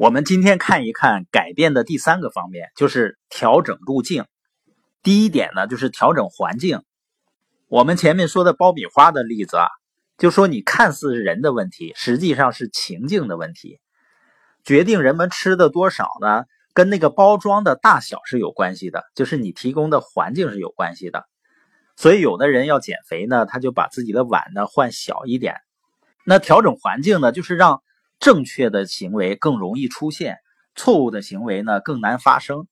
我们今天看一看改变的第三个方面，就是调整路径。第一点呢，就是调整环境。我们前面说的爆米花的例子啊，就说你看似人的问题，实际上是情境的问题。决定人们吃的多少呢，跟那个包装的大小是有关系的，就是你提供的环境是有关系的。所以有的人要减肥呢，他就把自己的碗呢换小一点。那调整环境呢，就是让。正确的行为更容易出现，错误的行为呢更难发生。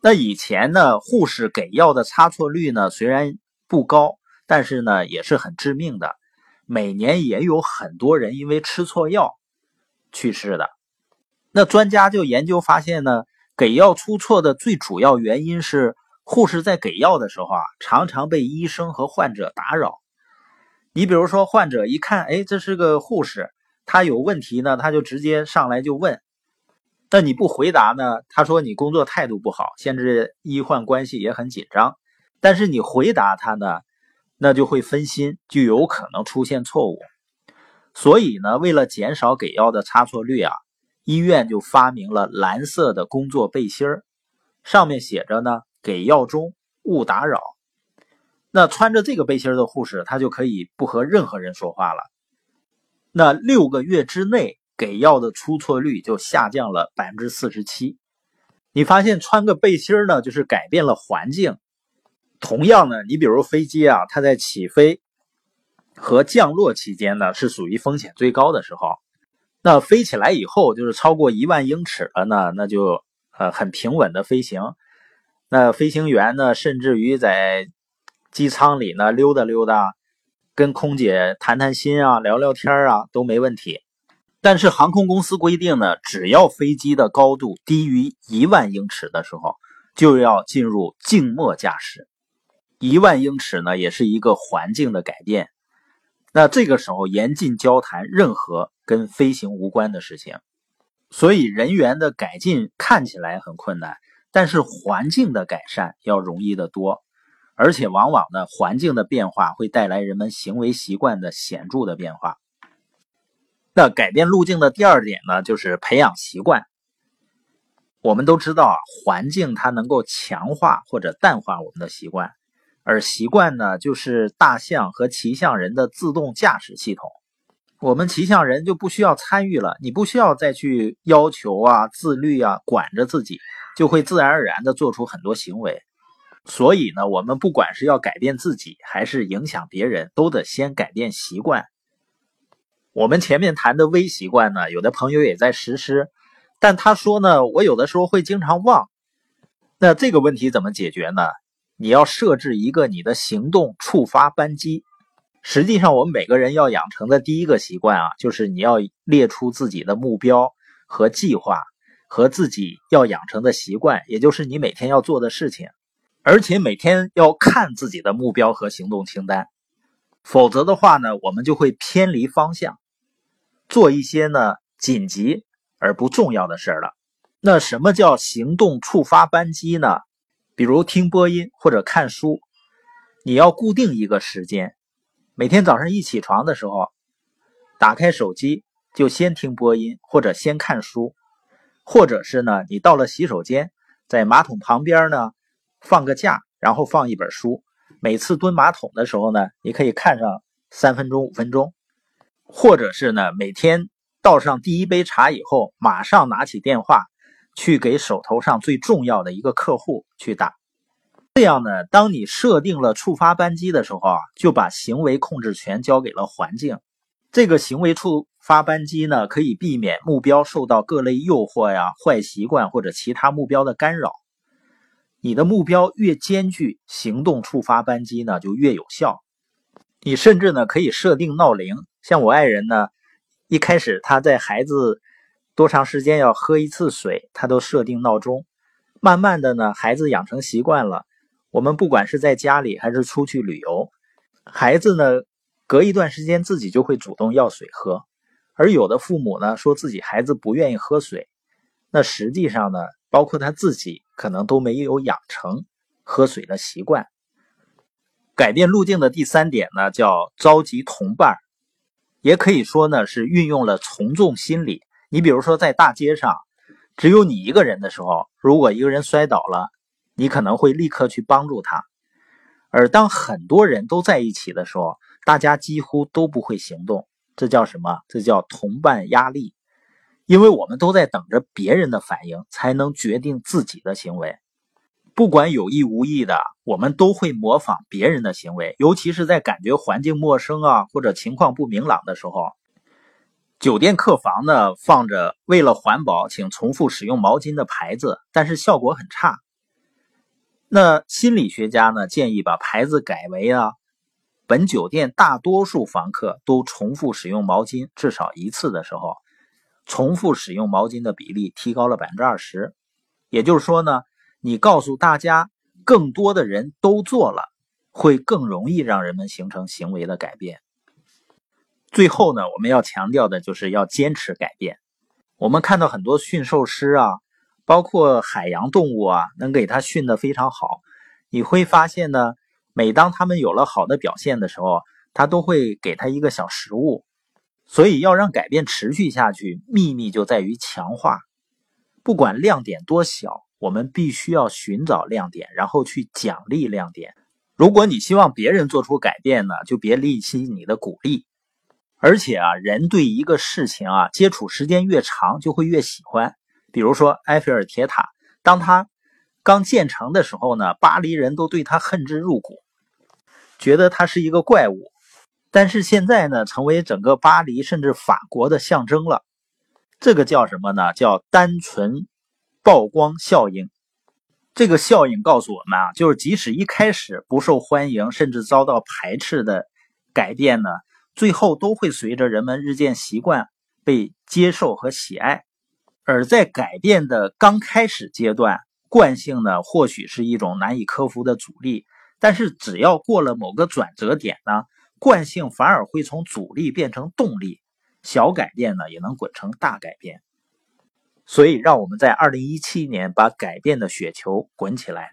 那以前呢，护士给药的差错率呢虽然不高，但是呢也是很致命的，每年也有很多人因为吃错药去世的。那专家就研究发现呢，给药出错的最主要原因是护士在给药的时候啊，常常被医生和患者打扰。你比如说，患者一看，哎，这是个护士。他有问题呢，他就直接上来就问。那你不回答呢？他说你工作态度不好，现在医患关系也很紧张。但是你回答他呢，那就会分心，就有可能出现错误。所以呢，为了减少给药的差错率啊，医院就发明了蓝色的工作背心儿，上面写着呢“给药中，勿打扰”。那穿着这个背心的护士，他就可以不和任何人说话了。那六个月之内给药的出错率就下降了百分之四十七。你发现穿个背心呢，就是改变了环境。同样呢，你比如飞机啊，它在起飞和降落期间呢，是属于风险最高的时候。那飞起来以后，就是超过一万英尺了呢，那就呃很平稳的飞行。那飞行员呢，甚至于在机舱里呢溜达溜达。跟空姐谈谈心啊，聊聊天啊，都没问题。但是航空公司规定呢，只要飞机的高度低于一万英尺的时候，就要进入静默驾驶。一万英尺呢，也是一个环境的改变。那这个时候严禁交谈任何跟飞行无关的事情。所以人员的改进看起来很困难，但是环境的改善要容易得多。而且往往呢，环境的变化会带来人们行为习惯的显著的变化。那改变路径的第二点呢，就是培养习惯。我们都知道啊，环境它能够强化或者淡化我们的习惯，而习惯呢，就是大象和骑象人的自动驾驶系统。我们骑象人就不需要参与了，你不需要再去要求啊、自律啊、管着自己，就会自然而然的做出很多行为。所以呢，我们不管是要改变自己，还是影响别人，都得先改变习惯。我们前面谈的微习惯呢，有的朋友也在实施，但他说呢，我有的时候会经常忘。那这个问题怎么解决呢？你要设置一个你的行动触发扳机。实际上，我们每个人要养成的第一个习惯啊，就是你要列出自己的目标和计划，和自己要养成的习惯，也就是你每天要做的事情。而且每天要看自己的目标和行动清单，否则的话呢，我们就会偏离方向，做一些呢紧急而不重要的事了。那什么叫行动触发扳机呢？比如听播音或者看书，你要固定一个时间，每天早上一起床的时候，打开手机就先听播音或者先看书，或者是呢，你到了洗手间，在马桶旁边呢。放个假，然后放一本书。每次蹲马桶的时候呢，你可以看上三分钟、五分钟，或者是呢，每天倒上第一杯茶以后，马上拿起电话去给手头上最重要的一个客户去打。这样呢，当你设定了触发扳机的时候啊，就把行为控制权交给了环境。这个行为触发扳机呢，可以避免目标受到各类诱惑呀、坏习惯或者其他目标的干扰。你的目标越艰巨，行动触发扳机呢就越有效。你甚至呢可以设定闹铃，像我爱人呢，一开始他在孩子多长时间要喝一次水，他都设定闹钟。慢慢的呢，孩子养成习惯了。我们不管是在家里还是出去旅游，孩子呢隔一段时间自己就会主动要水喝。而有的父母呢说自己孩子不愿意喝水，那实际上呢，包括他自己。可能都没有养成喝水的习惯。改变路径的第三点呢，叫召集同伴，也可以说呢是运用了从众心理，你比如说在大街上，只有你一个人的时候，如果一个人摔倒了，你可能会立刻去帮助他；而当很多人都在一起的时候，大家几乎都不会行动。这叫什么？这叫同伴压力。因为我们都在等着别人的反应，才能决定自己的行为。不管有意无意的，我们都会模仿别人的行为，尤其是在感觉环境陌生啊，或者情况不明朗的时候。酒店客房呢，放着“为了环保，请重复使用毛巾”的牌子，但是效果很差。那心理学家呢，建议把牌子改为啊，本酒店大多数房客都重复使用毛巾至少一次的时候。重复使用毛巾的比例提高了百分之二十，也就是说呢，你告诉大家更多的人都做了，会更容易让人们形成行为的改变。最后呢，我们要强调的就是要坚持改变。我们看到很多驯兽师啊，包括海洋动物啊，能给它训得非常好。你会发现呢，每当他们有了好的表现的时候，他都会给他一个小食物。所以要让改变持续下去，秘密就在于强化。不管亮点多小，我们必须要寻找亮点，然后去奖励亮点。如果你希望别人做出改变呢，就别吝惜你的鼓励。而且啊，人对一个事情啊接触时间越长，就会越喜欢。比如说埃菲尔铁塔，当它刚建成的时候呢，巴黎人都对它恨之入骨，觉得它是一个怪物。但是现在呢，成为整个巴黎甚至法国的象征了。这个叫什么呢？叫单纯曝光效应。这个效应告诉我们啊，就是即使一开始不受欢迎，甚至遭到排斥的改变呢，最后都会随着人们日渐习惯被接受和喜爱。而在改变的刚开始阶段，惯性呢，或许是一种难以克服的阻力。但是只要过了某个转折点呢？惯性反而会从阻力变成动力，小改变呢也能滚成大改变。所以，让我们在二零一七年把改变的雪球滚起来。